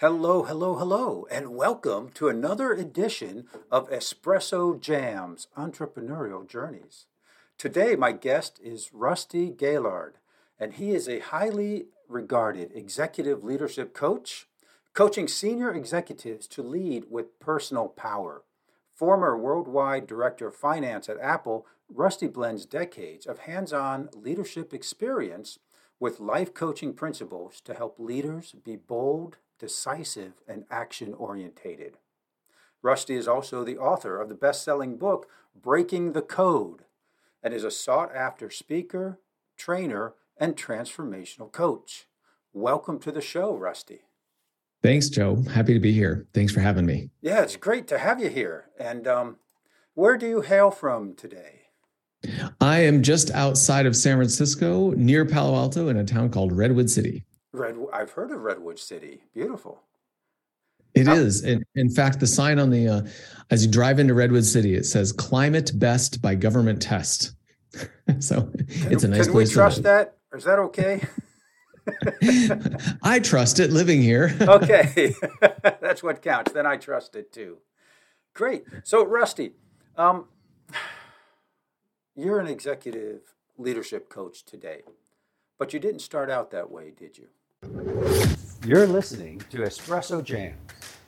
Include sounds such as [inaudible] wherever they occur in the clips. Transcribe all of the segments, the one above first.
Hello, hello, hello, and welcome to another edition of Espresso Jams Entrepreneurial Journeys. Today, my guest is Rusty Gaillard, and he is a highly regarded executive leadership coach, coaching senior executives to lead with personal power. Former worldwide director of finance at Apple, Rusty blends decades of hands on leadership experience with life coaching principles to help leaders be bold, decisive, and action orientated. Rusty is also the author of the best selling book, Breaking the Code, and is a sought after speaker, trainer, and transformational coach. Welcome to the show, Rusty. Thanks, Joe. Happy to be here. Thanks for having me. Yeah, it's great to have you here. And um, where do you hail from today? I am just outside of San Francisco, near Palo Alto, in a town called Redwood City. Red, I've heard of Redwood City. Beautiful. It How- is. In, in fact, the sign on the, uh, as you drive into Redwood City, it says climate best by government test. [laughs] so can, it's a nice can place. Can we trust that? Or is that okay? [laughs] I trust it living here. [laughs] okay. That's what counts. Then I trust it too. Great. So, Rusty, um, you're an executive leadership coach today, but you didn't start out that way, did you? You're listening to Espresso Jams,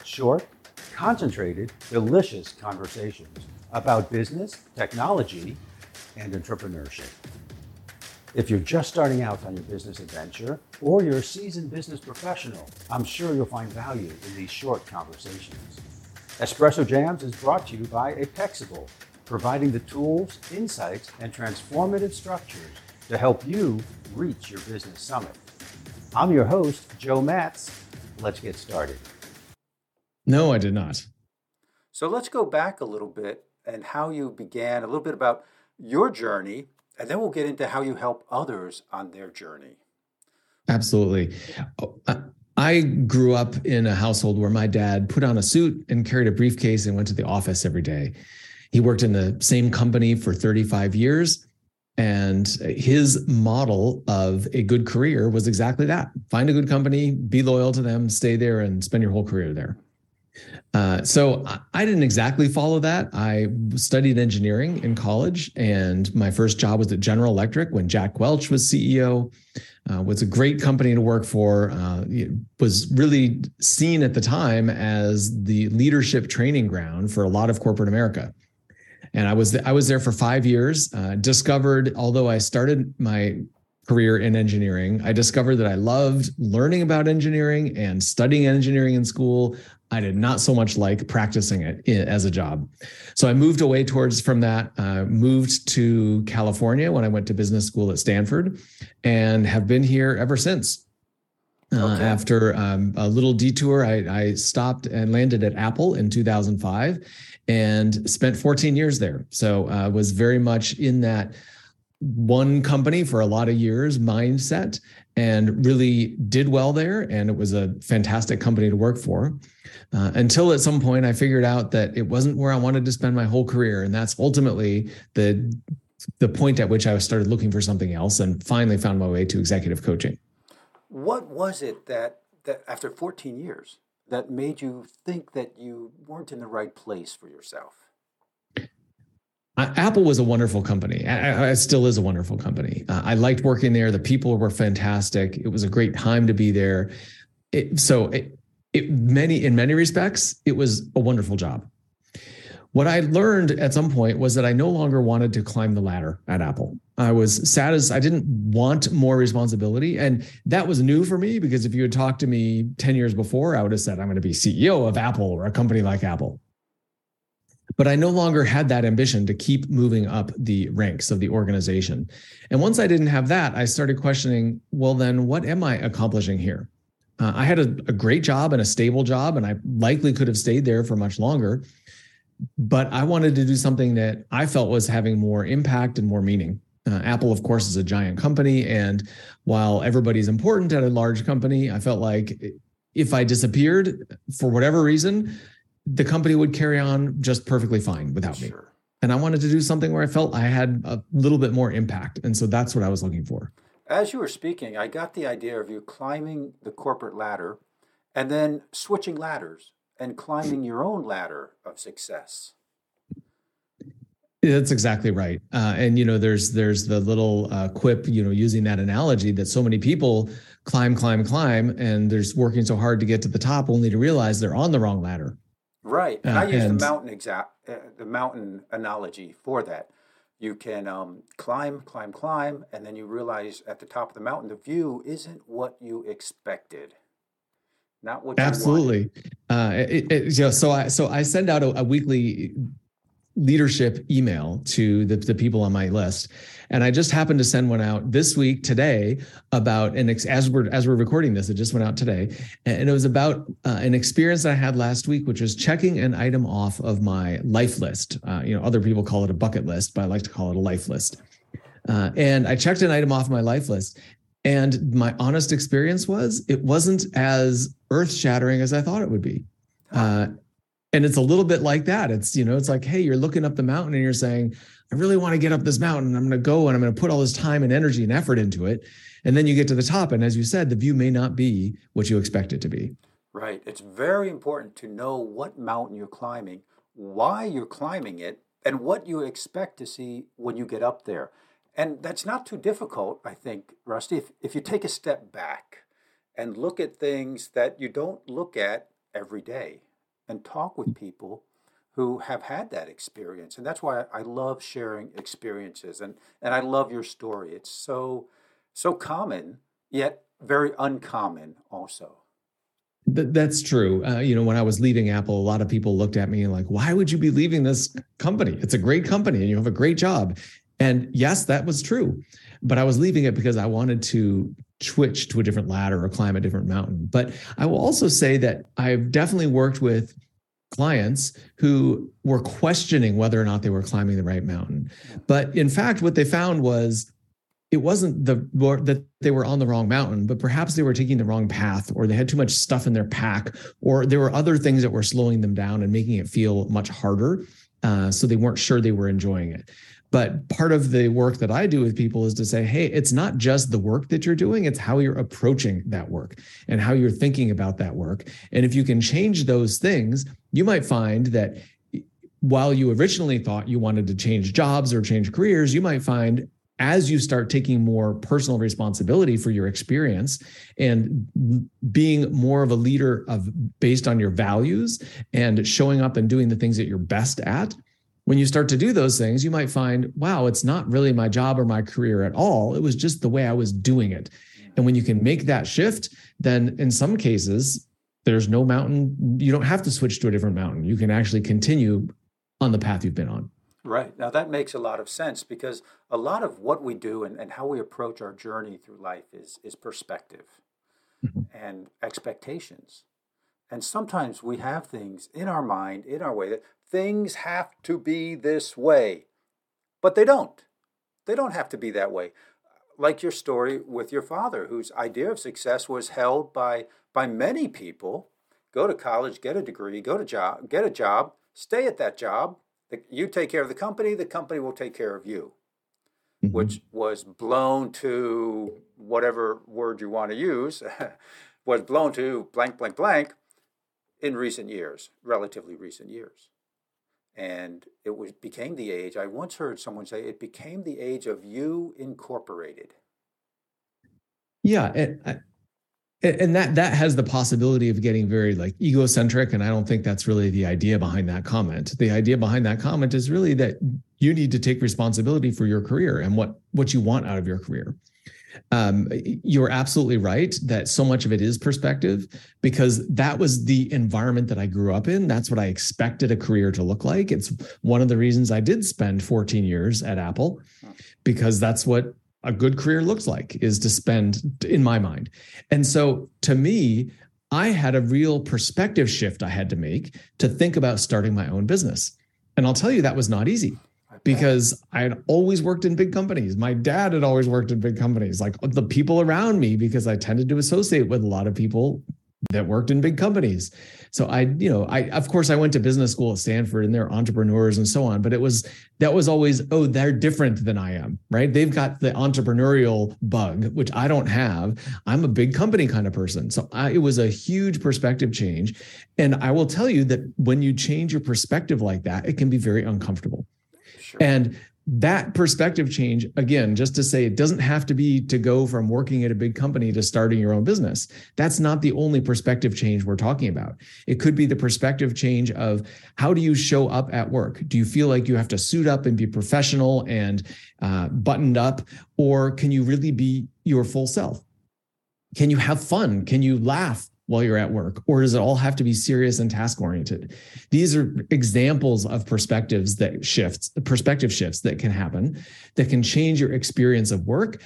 short, concentrated, delicious conversations about business, technology, and entrepreneurship. If you're just starting out on your business adventure or you're a seasoned business professional, I'm sure you'll find value in these short conversations. Espresso Jams is brought to you by Apexible, providing the tools, insights, and transformative structures to help you reach your business summit. I'm your host, Joe Matz. Let's get started. No, I did not. So let's go back a little bit and how you began, a little bit about your journey, and then we'll get into how you help others on their journey. Absolutely. Oh, I grew up in a household where my dad put on a suit and carried a briefcase and went to the office every day. He worked in the same company for 35 years. And his model of a good career was exactly that find a good company, be loyal to them, stay there, and spend your whole career there. Uh, so I didn't exactly follow that. I studied engineering in college, and my first job was at General Electric when Jack Welch was CEO. Uh, was a great company to work for. Uh, was really seen at the time as the leadership training ground for a lot of corporate America and I was I was there for five years. Uh, discovered, although I started my career in engineering, I discovered that I loved learning about engineering and studying engineering in school. I did not so much like practicing it as a job. So I moved away towards from that, uh, moved to California when I went to business school at Stanford, and have been here ever since. Uh, okay. After um, a little detour, I, I, stopped and landed at Apple in 2005 and spent 14 years there. So I uh, was very much in that one company for a lot of years mindset and really did well there. And it was a fantastic company to work for. Uh, until at some point I figured out that it wasn't where I wanted to spend my whole career. And that's ultimately the the point at which I started looking for something else and finally found my way to executive coaching. What was it that that after 14 years that made you think that you weren't in the right place for yourself? Apple was a wonderful company. It still is a wonderful company. Uh, I liked working there. The people were fantastic. It was a great time to be there. It, so, it, it, many in many respects, it was a wonderful job. What I learned at some point was that I no longer wanted to climb the ladder at Apple. I was sad as I didn't want more responsibility. And that was new for me because if you had talked to me 10 years before, I would have said, I'm going to be CEO of Apple or a company like Apple. But I no longer had that ambition to keep moving up the ranks of the organization. And once I didn't have that, I started questioning well, then what am I accomplishing here? Uh, I had a, a great job and a stable job, and I likely could have stayed there for much longer but I wanted to do something that I felt was having more impact and more meaning. Uh, Apple, of course, is a giant company. And while everybody's important at a large company, I felt like if I disappeared for whatever reason, the company would carry on just perfectly fine without sure. me. And I wanted to do something where I felt I had a little bit more impact. And so that's what I was looking for. As you were speaking, I got the idea of you climbing the corporate ladder and then switching ladders and climbing your own ladder of success. That's exactly right. Uh, and you know, there's there's the little uh, quip, you know, using that analogy that so many people climb, climb, climb, and they're working so hard to get to the top, only to realize they're on the wrong ladder. Right. And uh, I use and, the mountain exact uh, the mountain analogy for that. You can um, climb, climb, climb, and then you realize at the top of the mountain the view isn't what you expected not what absolutely uh, it, it, you know, so i so i send out a, a weekly leadership email to the, the people on my list. And i just happened to send one out this week today about an ex- as we're as we're recording this it just went out today. And it was about uh, an experience that i had last week which was checking an item off of my life list. Uh, you know other people call it a bucket list but i like to call it a life list. Uh, and i checked an item off my life list. And my honest experience was it wasn't as earth shattering as i thought it would be. Uh, and it's a little bit like that. It's you know it's like hey you're looking up the mountain and you're saying i really want to get up this mountain i'm going to go and i'm going to put all this time and energy and effort into it. And then you get to the top and as you said the view may not be what you expect it to be. Right. It's very important to know what mountain you're climbing why you're climbing it and what you expect to see when you get up there. And that's not too difficult i think rusty if, if you take a step back and look at things that you don't look at every day and talk with people who have had that experience. And that's why I love sharing experiences and, and I love your story. It's so so common, yet very uncommon also. That's true. Uh, you know, when I was leaving Apple, a lot of people looked at me like, why would you be leaving this company? It's a great company and you have a great job. And yes, that was true. But I was leaving it because I wanted to switch to a different ladder or climb a different mountain. But I will also say that I've definitely worked with clients who were questioning whether or not they were climbing the right mountain. But in fact, what they found was it wasn't the that they were on the wrong mountain, but perhaps they were taking the wrong path, or they had too much stuff in their pack, or there were other things that were slowing them down and making it feel much harder. Uh, so they weren't sure they were enjoying it. But part of the work that I do with people is to say, hey, it's not just the work that you're doing, it's how you're approaching that work and how you're thinking about that work. And if you can change those things, you might find that while you originally thought you wanted to change jobs or change careers, you might find as you start taking more personal responsibility for your experience and being more of a leader of based on your values and showing up and doing the things that you're best at when you start to do those things, you might find, wow, it's not really my job or my career at all. It was just the way I was doing it. And when you can make that shift, then in some cases, there's no mountain. You don't have to switch to a different mountain. You can actually continue on the path you've been on. Right. Now, that makes a lot of sense because a lot of what we do and, and how we approach our journey through life is, is perspective mm-hmm. and expectations. And sometimes we have things in our mind, in our way, that things have to be this way. But they don't. They don't have to be that way. Like your story with your father, whose idea of success was held by, by many people go to college, get a degree, go to job, get a job, stay at that job. You take care of the company, the company will take care of you, mm-hmm. which was blown to whatever word you want to use, [laughs] was blown to blank, blank, blank in recent years, relatively recent years. And it was became the age i once heard someone say it became the age of you incorporated. Yeah uh, and, and that that has the possibility of getting very like egocentric and i don't think that's really the idea behind that comment. The idea behind that comment is really that you need to take responsibility for your career and what what you want out of your career um, you're absolutely right that so much of it is perspective because that was the environment that I grew up in. That's what I expected a career to look like. It's one of the reasons I did spend 14 years at Apple because that's what a good career looks like is to spend in my mind. And so to me, I had a real perspective shift I had to make to think about starting my own business. And I'll tell you, that was not easy because I had always worked in big companies. My dad had always worked in big companies, like uh, the people around me, because I tended to associate with a lot of people that worked in big companies. So I, you know, I of course I went to business school at Stanford and they're entrepreneurs and so on, but it was that was always, oh, they're different than I am, right? They've got the entrepreneurial bug, which I don't have. I'm a big company kind of person. So I, it was a huge perspective change. And I will tell you that when you change your perspective like that, it can be very uncomfortable. Sure. And that perspective change again just to say it doesn't have to be to go from working at a big company to starting your own business. That's not the only perspective change we're talking about. It could be the perspective change of how do you show up at work? Do you feel like you have to suit up and be professional and uh, buttoned up or can you really be your full self? Can you have fun? Can you laugh while you're at work or does it all have to be serious and task oriented? These are examples of perspectives that shifts perspective shifts that can happen that can change your experience of work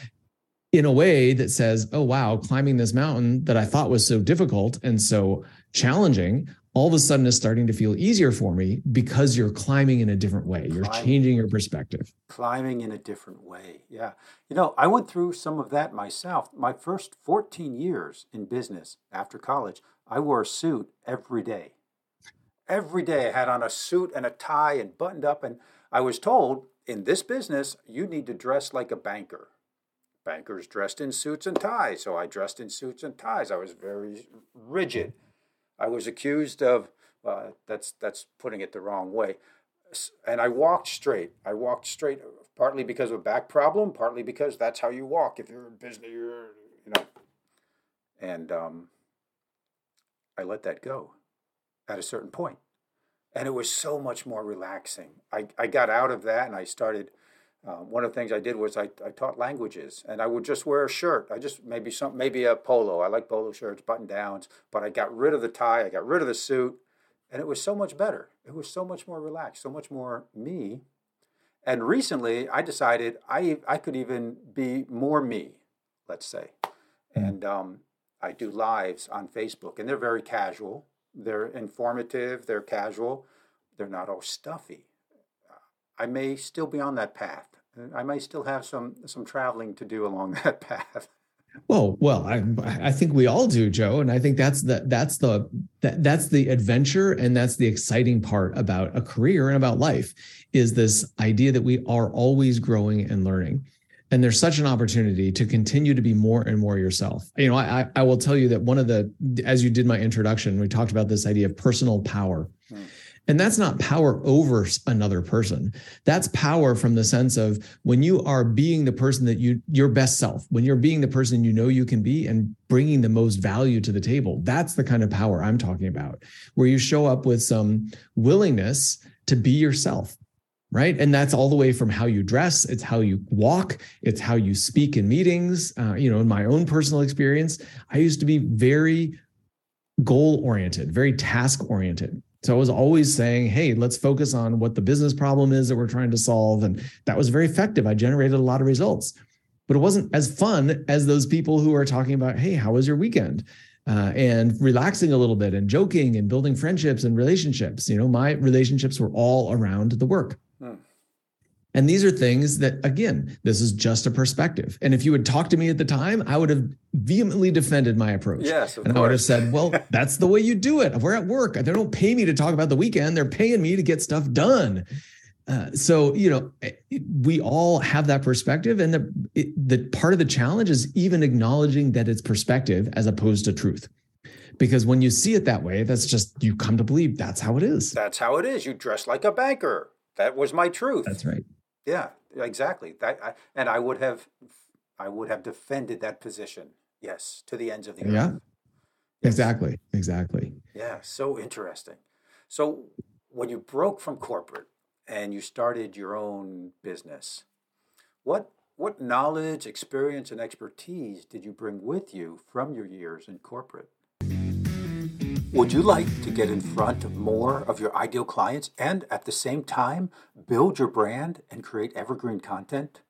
in a way that says oh wow climbing this mountain that i thought was so difficult and so challenging all of a sudden is starting to feel easier for me because you're climbing in a different way. You're climbing, changing your perspective. Climbing in a different way. Yeah. You know, I went through some of that myself. My first 14 years in business after college, I wore a suit every day. Every day I had on a suit and a tie and buttoned up. And I was told in this business, you need to dress like a banker. Bankers dressed in suits and ties. So I dressed in suits and ties. I was very rigid I was accused of uh, that's that's putting it the wrong way, and I walked straight. I walked straight, partly because of a back problem, partly because that's how you walk. If you're in business, you're you know, and um, I let that go at a certain point, and it was so much more relaxing. I I got out of that, and I started uh, one of the things I did was I, I taught languages, and I would just wear a shirt. I just maybe some maybe a polo. I like polo shirts, button downs. But I got rid of the tie. I got rid of the suit, and it was so much better. It was so much more relaxed, so much more me. And recently, I decided I I could even be more me. Let's say, hmm. and um, I do lives on Facebook, and they're very casual. They're informative. They're casual. They're not all stuffy. I may still be on that path. I may still have some some traveling to do along [laughs] that path. Well, well, I I think we all do, Joe, and I think that's the that's the that, that's the adventure and that's the exciting part about a career and about life is this idea that we are always growing and learning. And there's such an opportunity to continue to be more and more yourself. You know, I I will tell you that one of the as you did my introduction, we talked about this idea of personal power. Hmm. And that's not power over another person. That's power from the sense of when you are being the person that you, your best self, when you're being the person you know you can be and bringing the most value to the table. That's the kind of power I'm talking about, where you show up with some willingness to be yourself. Right. And that's all the way from how you dress, it's how you walk, it's how you speak in meetings. Uh, you know, in my own personal experience, I used to be very goal oriented, very task oriented. So I was always saying, hey, let's focus on what the business problem is that we're trying to solve. And that was very effective. I generated a lot of results, but it wasn't as fun as those people who are talking about, hey, how was your weekend? Uh, and relaxing a little bit and joking and building friendships and relationships. You know, my relationships were all around the work. And these are things that, again, this is just a perspective. And if you had talked to me at the time, I would have vehemently defended my approach. Yes, and I would have said, "Well, [laughs] that's the way you do it. We're at work. They don't pay me to talk about the weekend. They're paying me to get stuff done." Uh, so you know, eh, we all have that perspective, and the it, the part of the challenge is even acknowledging that it's perspective as opposed to truth. Because when you see it that way, that's just you come to believe that's how it is. That's how it is. You dress like a banker. That was my truth. That's right. Yeah, exactly. That I, and I would have, I would have defended that position. Yes, to the ends of the earth. Yeah, exactly, exactly. Yeah, so interesting. So when you broke from corporate and you started your own business, what what knowledge, experience, and expertise did you bring with you from your years in corporate? Would you like to get in front of more of your ideal clients and at the same time build your brand and create evergreen content?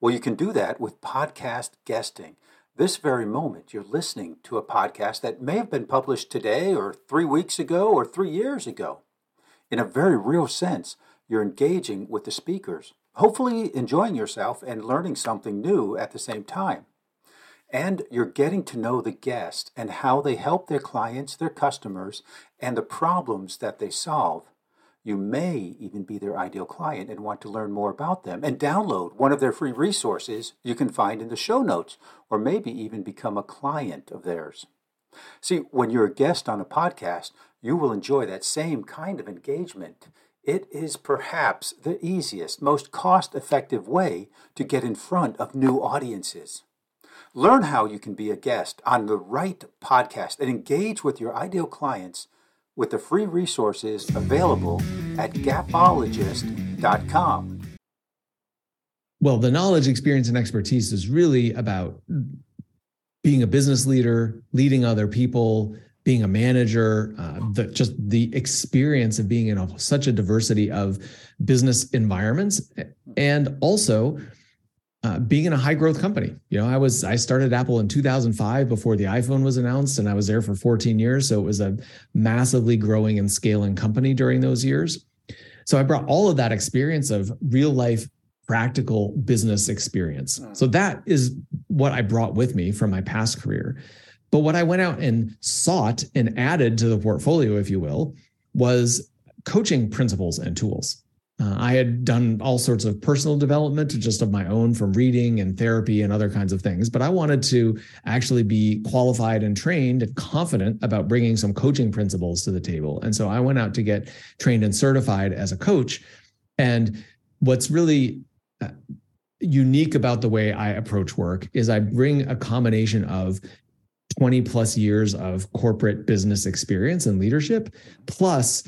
Well, you can do that with podcast guesting. This very moment, you're listening to a podcast that may have been published today or three weeks ago or three years ago. In a very real sense, you're engaging with the speakers, hopefully enjoying yourself and learning something new at the same time. And you're getting to know the guest and how they help their clients, their customers, and the problems that they solve. You may even be their ideal client and want to learn more about them and download one of their free resources you can find in the show notes, or maybe even become a client of theirs. See, when you're a guest on a podcast, you will enjoy that same kind of engagement. It is perhaps the easiest, most cost effective way to get in front of new audiences. Learn how you can be a guest on the right podcast and engage with your ideal clients with the free resources available at gapologist.com. Well, the knowledge, experience, and expertise is really about being a business leader, leading other people, being a manager, uh, the, just the experience of being in a, such a diversity of business environments, and also uh, being in a high growth company. You know, I was I started Apple in 2005 before the iPhone was announced, and I was there for 14 years. So it was a massively growing and scaling company during those years. So I brought all of that experience of real life practical business experience. Hmm. So that is what I brought with me from my past career. But what I went out and sought and added to the portfolio, if you will, was coaching principles and tools. Uh, I had done all sorts of personal development just of my own from reading and therapy and other kinds of things, but I wanted to actually be qualified and trained and confident about bringing some coaching principles to the table. And so I went out to get trained and certified as a coach. And what's really uh, unique about the way I approach work is I bring a combination of 20 plus years of corporate business experience and leadership, plus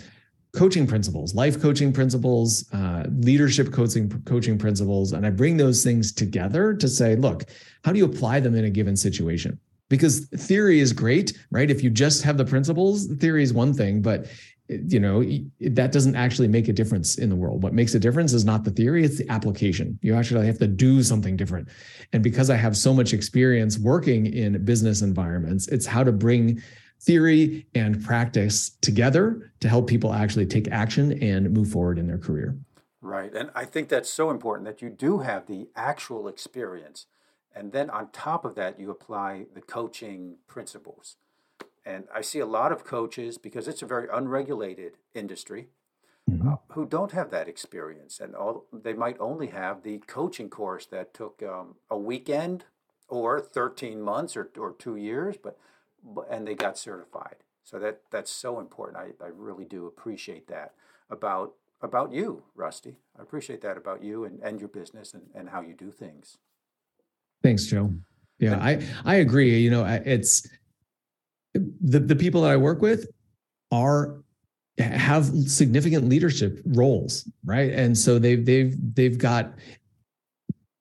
coaching principles, life coaching principles, uh, leadership coaching coaching principles, and I bring those things together to say, look, how do you apply them in a given situation? Because theory is great, right? If you just have the principles, theory is one thing, but you know that doesn't actually make a difference in the world what makes a difference is not the theory it's the application you actually have to do something different and because i have so much experience working in business environments it's how to bring theory and practice together to help people actually take action and move forward in their career. Right. And I think that's so important that you do have the actual experience. And then on top of that, you apply the coaching principles. And I see a lot of coaches, because it's a very unregulated industry, mm-hmm. uh, who don't have that experience. And all they might only have the coaching course that took um, a weekend or 13 months or, or two years. But and they got certified. So that that's so important. I, I really do appreciate that about about you, Rusty. I appreciate that about you and, and your business and, and how you do things. Thanks, Joe. Yeah, I I agree. You know, it's the the people that I work with are have significant leadership roles, right? And so they've they've they've got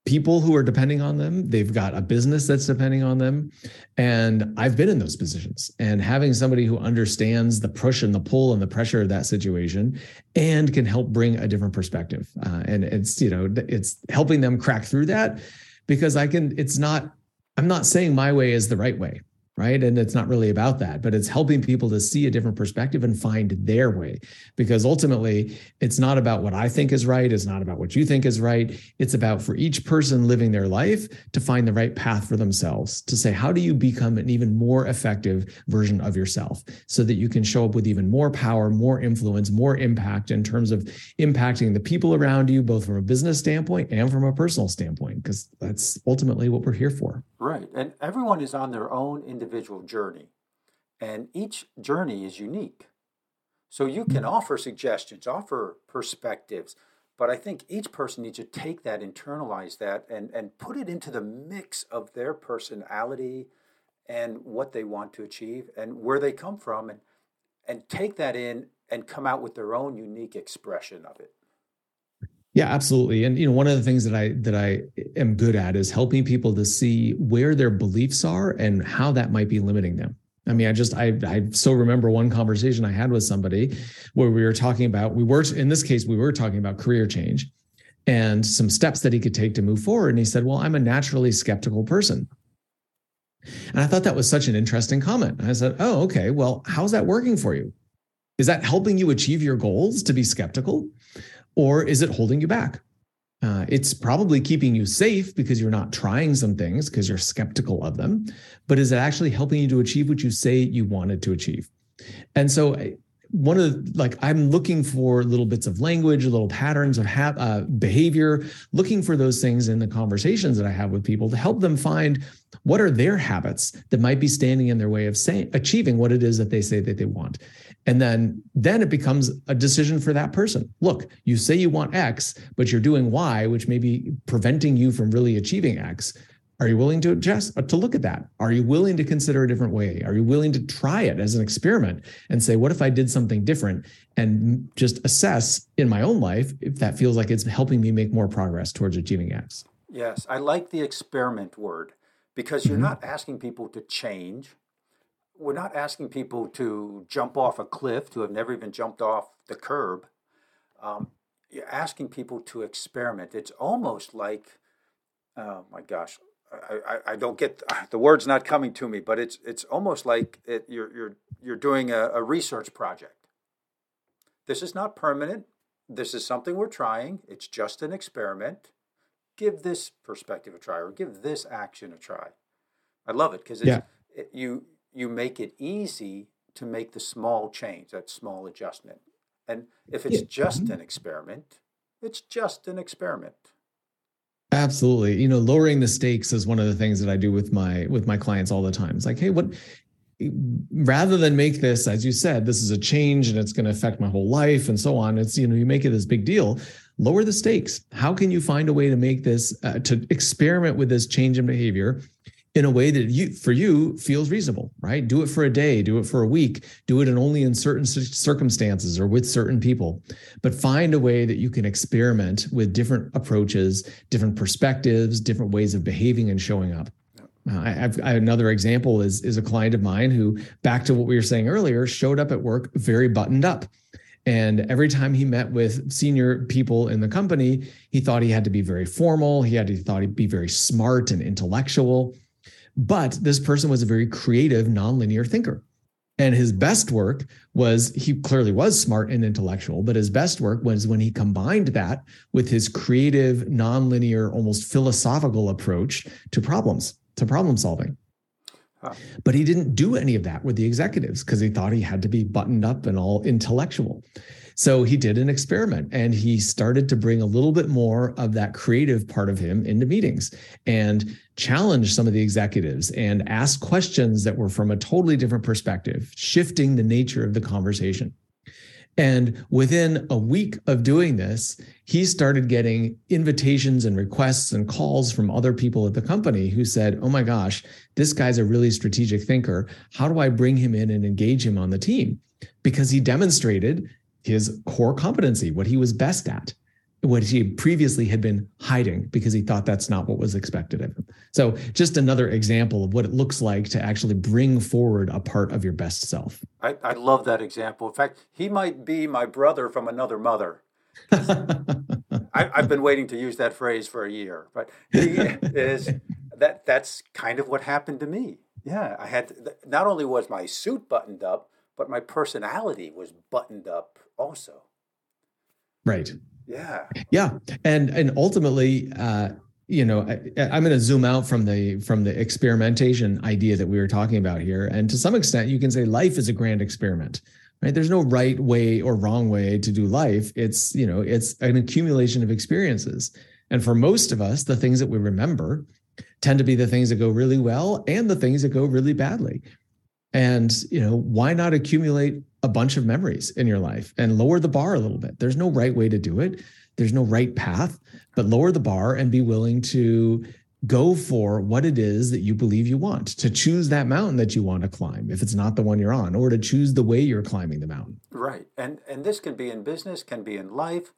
people who are depending on them. They've got a business that's depending on them. And I've been in those positions and having somebody who understands the push and the pull and the pressure of that situation and can help bring a different perspective. Uh, and it's, you know, it's helping them crack through that because I can, it's not, I'm not saying my way is the right way right? And it's not really about that, but it's helping people to see a different perspective and find their way. Because ultimately, it's not about what I think is right, it's not about what you think is right. It's about for each person living their life to find the right path for themselves, to say, how do you become an even more effective version of yourself so that you can show up with even more power, more influence, more impact in terms of impacting the people around you, both from a business standpoint and from a personal standpoint, because that's ultimately what we're here for. Right. And everyone is on their own journey, and each journey is unique. So you can offer suggestions, offer perspectives, but I think each person needs to take that, internalize that, and, and put it into the mix of their personality and what they want to achieve and where they come from, and, and take that in and come out with their own unique expression of it. Yeah, absolutely. And you know, one of the things that I that I am good at is helping people to see where their beliefs are and how that might be limiting them. I mean, I just I I so remember one conversation I had with somebody where we were talking about we were in this case we were talking about career change and some steps that he could take to move forward and he said, "Well, I'm a naturally skeptical person." And I thought that was such an interesting comment. I said, "Oh, okay. Well, how's that working for you? Is that helping you achieve your goals to be skeptical?" Or is it holding you back? Uh, it's probably keeping you safe because you're not trying some things because you're skeptical of them. But is it actually helping you to achieve what you say you wanted to achieve? And so one of the, like i'm looking for little bits of language little patterns of ha- uh, behavior looking for those things in the conversations that i have with people to help them find what are their habits that might be standing in their way of saying achieving what it is that they say that they want and then then it becomes a decision for that person look you say you want x but you're doing y which may be preventing you from really achieving x are you willing to adjust uh, to look at that? Are you willing to consider a different way? Are you willing to try it as an experiment and say, what if I did something different and just assess in my own life if that feels like it's helping me make more progress towards achieving X? Yes, I like the experiment word because you're mm-hmm. not asking people to change. We're not asking people to jump off a cliff to have never even jumped off the curb. Um, you're asking people to experiment. It's almost like, oh my gosh, I, I, don't get [laughs] the words not coming to me, but it's it's almost like it, you're you're you're doing a, a research project. This is not permanent. This is something we're trying. It's just an experiment. Give this perspective a try, or give this action a try. I love it because yeah. it, you you make it easy to make the small change, that small adjustment. And if it's yeah. just mm-hmm. an experiment, it's just an experiment. Absolutely. You know, lowering the stakes is one of the things that I do with my with my clients all the time. It's like, hey, what rather than make this as you said, this is a change and it's going to affect my whole life and so on. It's you know, you make it this big deal. Lower the stakes. How can you find a way to make this uh, to experiment with this change in behavior in a way that you for you feels reasonable right do it for a day do it for a week do it in only in certain circumstances or with certain people but find a way that you can experiment with different approaches different perspectives different ways of behaving and showing up uh, I, have another example is is a client of mine who back to what we were saying earlier showed up at work very buttoned up and every time he met with senior people in the company, he thought he had to be very formal. He had to he thought he'd be very smart and intellectual. But this person was a very creative, nonlinear thinker. And his best work was he clearly was smart and intellectual, but his best work was when he combined that with his creative, nonlinear, almost philosophical approach to problems, to problem solving. Huh. But he didn't do any of that with the executives because he thought he had to be buttoned up and all intellectual. So he did an experiment and he started to bring a little bit more of that creative part of him into meetings and challenge some of the executives and ask questions that were from a totally different perspective, shifting the nature of the conversation. And within a week of doing this, he started getting invitations and requests and calls from other people at the company who said, Oh my gosh, this guy's a really strategic thinker. How do I bring him in and engage him on the team? Because he demonstrated his core competency, what he was best at, what he previously had been hiding because he thought that's not what was expected of him. So, just another example of what it looks like to actually bring forward a part of your best self. I, I love that example. In fact, he might be my brother from another mother. [laughs] I, have been waiting to use that phrase for a year, but he is that. That's kind of what happened to me. Yeah, I had to, not only was my suit buttoned up, but my personality was buttoned up also. Right. Yeah. Yeah, and and ultimately, uh, you know, I, am going to zoom out from the from the experimentation idea that we were talking about here, and to some extent, you can say life is a grand experiment. Right? There's no right way or wrong way to do life. It's you know, it's an accumulation of experiences, and for most of us, the things that we remember tend to be the things that go really well and the things that go really badly. And you know, why not accumulate a bunch of memories in your life and lower the bar a little bit. There's no right way to do it. There's no right path, but lower the bar and be willing to go for what it is that you believe you want, to choose that mountain that you want to climb if it's not the one you're on, or to choose the way you're climbing the mountain. Right. And and this can be in business, can be in life.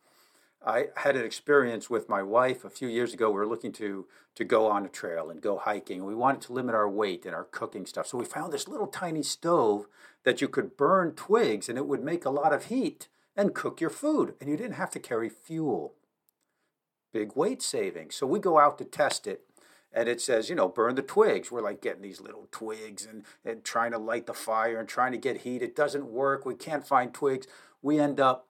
I had an experience with my wife a few years ago. We were looking to to go on a trail and go hiking. We wanted to limit our weight and our cooking stuff. So we found this little tiny stove that you could burn twigs and it would make a lot of heat and cook your food and you didn't have to carry fuel. Big weight saving. So we go out to test it and it says, you know, burn the twigs. We're like getting these little twigs and, and trying to light the fire and trying to get heat. It doesn't work. We can't find twigs. We end up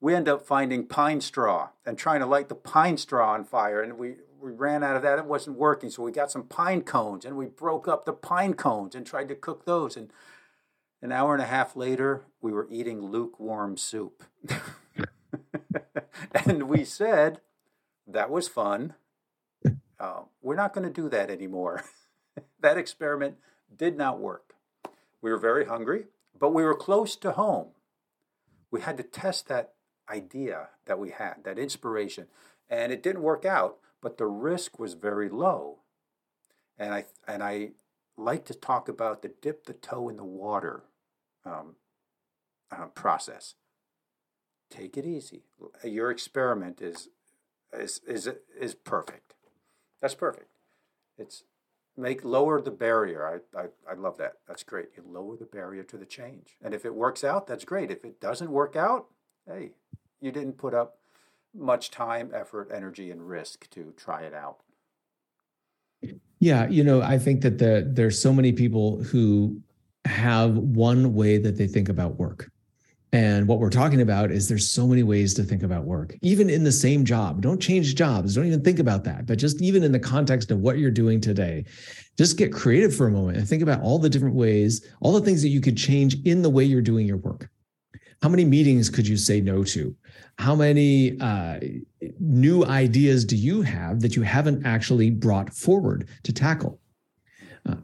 we end up finding pine straw and trying to light the pine straw on fire. And we, we ran out of that. It wasn't working. So we got some pine cones and we broke up the pine cones and tried to cook those. And an hour and a half later, we were eating lukewarm soup. [laughs] and we said, that was fun. Uh, we're not going to do that anymore. [laughs] that experiment did not work. We were very hungry, but we were close to home. We had to test that idea that we had, that inspiration. And it didn't work out, but the risk was very low. And I, and I like to talk about the dip the toe in the water um, uh, process. Take it easy. Your experiment is, is, is, is perfect. That's perfect. It's make lower the barrier. I, I, I love that. That's great. You lower the barrier to the change. And if it works out, that's great. If it doesn't work out, hey, you didn't put up much time, effort, energy, and risk to try it out. Yeah, you know, I think that the there's so many people who have one way that they think about work. And what we're talking about is there's so many ways to think about work, even in the same job. Don't change jobs. Don't even think about that. But just even in the context of what you're doing today, just get creative for a moment and think about all the different ways, all the things that you could change in the way you're doing your work. How many meetings could you say no to? How many uh, new ideas do you have that you haven't actually brought forward to tackle?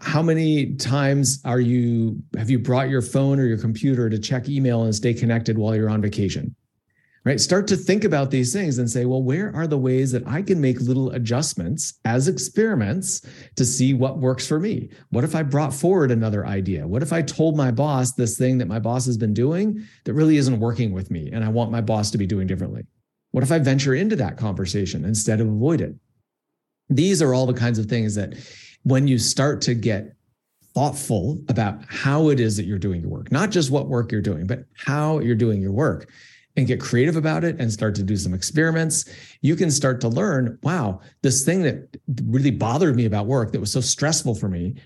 How many times are you have you brought your phone or your computer to check email and stay connected while you're on vacation? Right? Start to think about these things and say, well, where are the ways that I can make little adjustments as experiments to see what works for me? What if I brought forward another idea? What if I told my boss this thing that my boss has been doing that really isn't working with me and I want my boss to be doing differently? What if I venture into that conversation instead of avoid it? These are all the kinds of things that when you start to get thoughtful about how it is that you're doing your work, not just what work you're doing, but how you're doing your work and get creative about it and start to do some experiments, you can start to learn wow, this thing that really bothered me about work that was so stressful for me,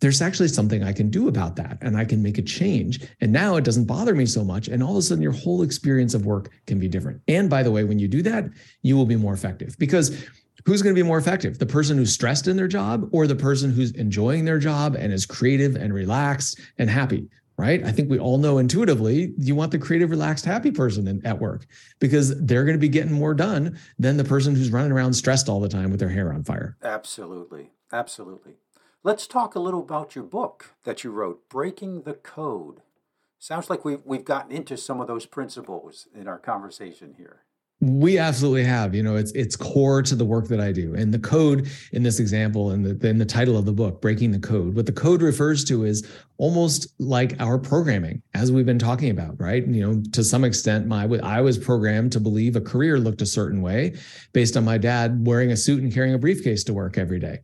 there's actually something I can do about that and I can make a change. And now it doesn't bother me so much. And all of a sudden, your whole experience of work can be different. And by the way, when you do that, you will be more effective because who's going to be more effective? The person who's stressed in their job or the person who's enjoying their job and is creative and relaxed and happy right? I think we all know intuitively you want the creative relaxed happy person in, at work because they're going to be getting more done than the person who's running around stressed all the time with their hair on fire. Absolutely. Absolutely. Let's talk a little about your book that you wrote breaking the code. Sounds like we've, we've gotten into some of those principles in our conversation here we absolutely have. You know, it's it's core to the work that I do. And the code in this example, and the in the title of the book, breaking the code. What the code refers to is almost like our programming, as we've been talking about, right? You know, to some extent, my I was programmed to believe a career looked a certain way, based on my dad wearing a suit and carrying a briefcase to work every day,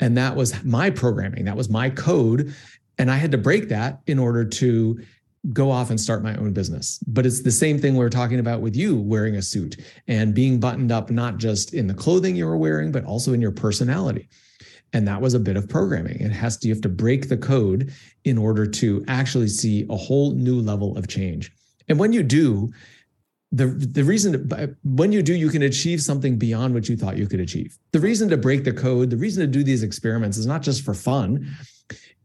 and that was my programming. That was my code, and I had to break that in order to go off and start my own business. But it's the same thing we are talking about with you wearing a suit and being buttoned up, not just in the clothing you were wearing, but also in your personality. And that was a bit of programming. It has to, you have to break the code in order to actually see a whole new level of change. And when you do, the, the reason to, when you do, you can achieve something beyond what you thought you could achieve. The reason to break the code, the reason to do these experiments is not just for fun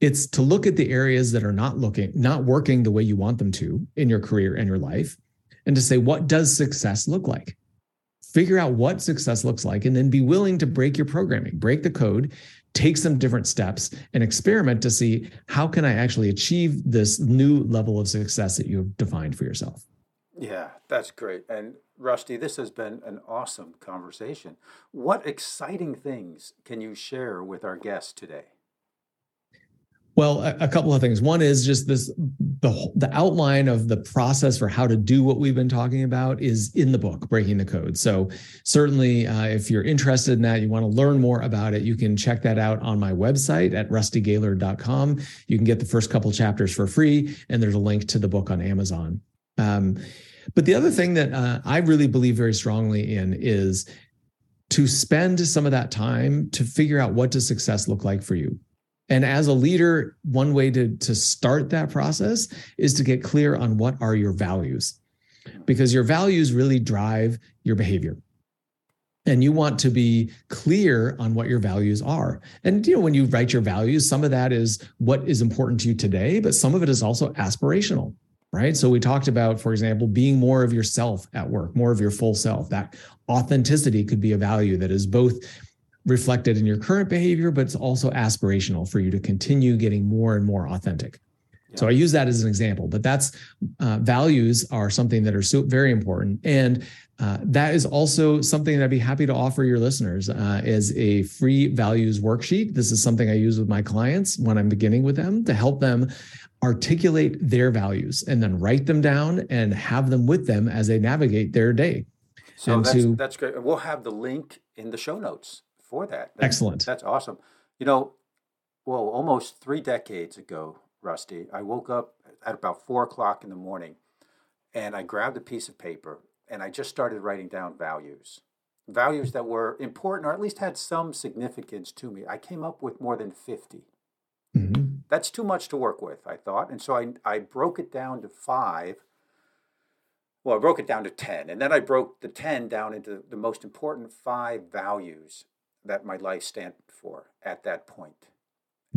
it's to look at the areas that are not looking not working the way you want them to in your career and your life and to say what does success look like? Figure out what success looks like and then be willing to break your programming break the code take some different steps and experiment to see how can i actually achieve this new level of success that you have defined for yourself? Yeah that's great. And rusty this has been an awesome conversation. What exciting things can you share with our guests today well, a, a, couple of things. One is just this the the outline of the process for how to do what we've been talking about is in the book, Breaking the Code. So certainly, uh, if you're interested in that, you want to learn more about it, you can check that out on my website at rustygaillard.com. You can get the first couple chapters for free, and there's a link to the book on Amazon. Um, but the other thing that uh, I really believe very strongly in is to spend some of that time to figure out what does success look like for you and as a leader, one way to, to start that process is to get clear on what are your values. because your values really drive your behavior. And you want to be clear on what your values are. And you know when you write your values some of that is what is important to you today but some of it is also aspirational right? So we talked about for example being more of yourself at work more of your full self. That authenticity could be a value that is both reflected in your current behavior but it's also aspirational for you to continue getting more and more authentic so I use that as an example, but that's uh, values are something that are so very important, and uh, that is also something that I'd be happy to offer your listeners uh, as a free values worksheet. This is something I use with my clients when I'm beginning with them to help them articulate their values and then write them down and have them with them as they navigate their day. So and that's, to, that's great. We'll have the link in the show notes for that. That's, excellent. That's awesome. You know, well, almost three decades ago, Rusty. I woke up at about four o'clock in the morning and I grabbed a piece of paper and I just started writing down values. Values that were important or at least had some significance to me. I came up with more than 50. Mm-hmm. That's too much to work with, I thought. And so I, I broke it down to five. Well, I broke it down to 10. And then I broke the 10 down into the most important five values that my life stand for at that point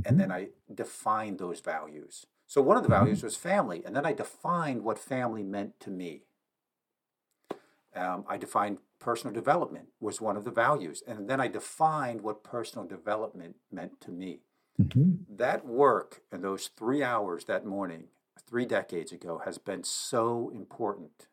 and then mm-hmm. I defined those values. So one of the values mm-hmm. was family, and then I defined what family meant to me. Um, I defined personal development was one of the values, and then I defined what personal development meant to me. Mm-hmm. That work and those three hours that morning, three decades ago, has been so important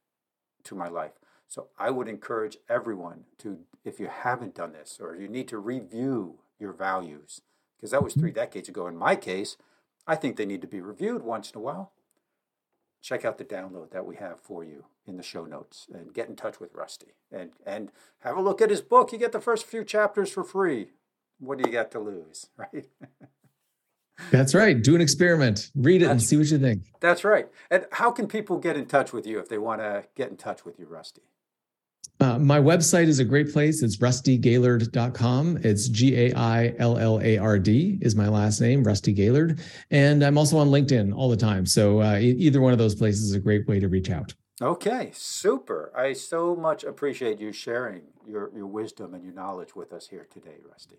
to my life. So I would encourage everyone to, if you haven't done this or you need to review your values, because that was three decades ago. In my case, I think they need to be reviewed once in a while. Check out the download that we have for you in the show notes and get in touch with Rusty and, and have a look at his book. You get the first few chapters for free. What do you got to lose, [laughs] right? That's right. Do an experiment, read it, that's, and see what you think. That's right. And how can people get in touch with you if they want to get in touch with you, Rusty? Uh, my website is a great place. It's rustygaillard.com. It's G A I L L A R D is my last name, Rusty Gaillard. And I'm also on LinkedIn all the time. So uh, e- either one of those places is a great way to reach out. Okay, super. I so much appreciate you sharing your, your wisdom and your knowledge with us here today, Rusty.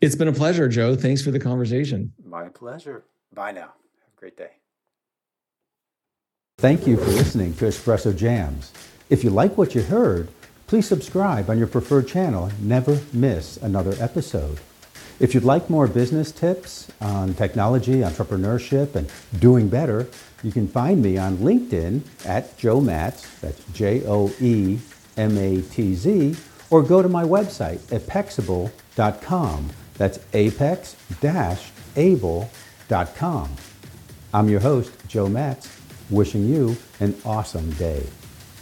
It's been a pleasure, Joe. Thanks for the conversation. My pleasure. Bye now. Have a great day. Thank you for listening to Espresso Jams. If you like what you heard, please subscribe on your preferred channel and never miss another episode. If you'd like more business tips on technology, entrepreneurship, and doing better, you can find me on LinkedIn at Joe Matz, that's J O E M A T Z, or go to my website, apexable.com. That's apex able.com. I'm your host, Joe Matz, wishing you an awesome day.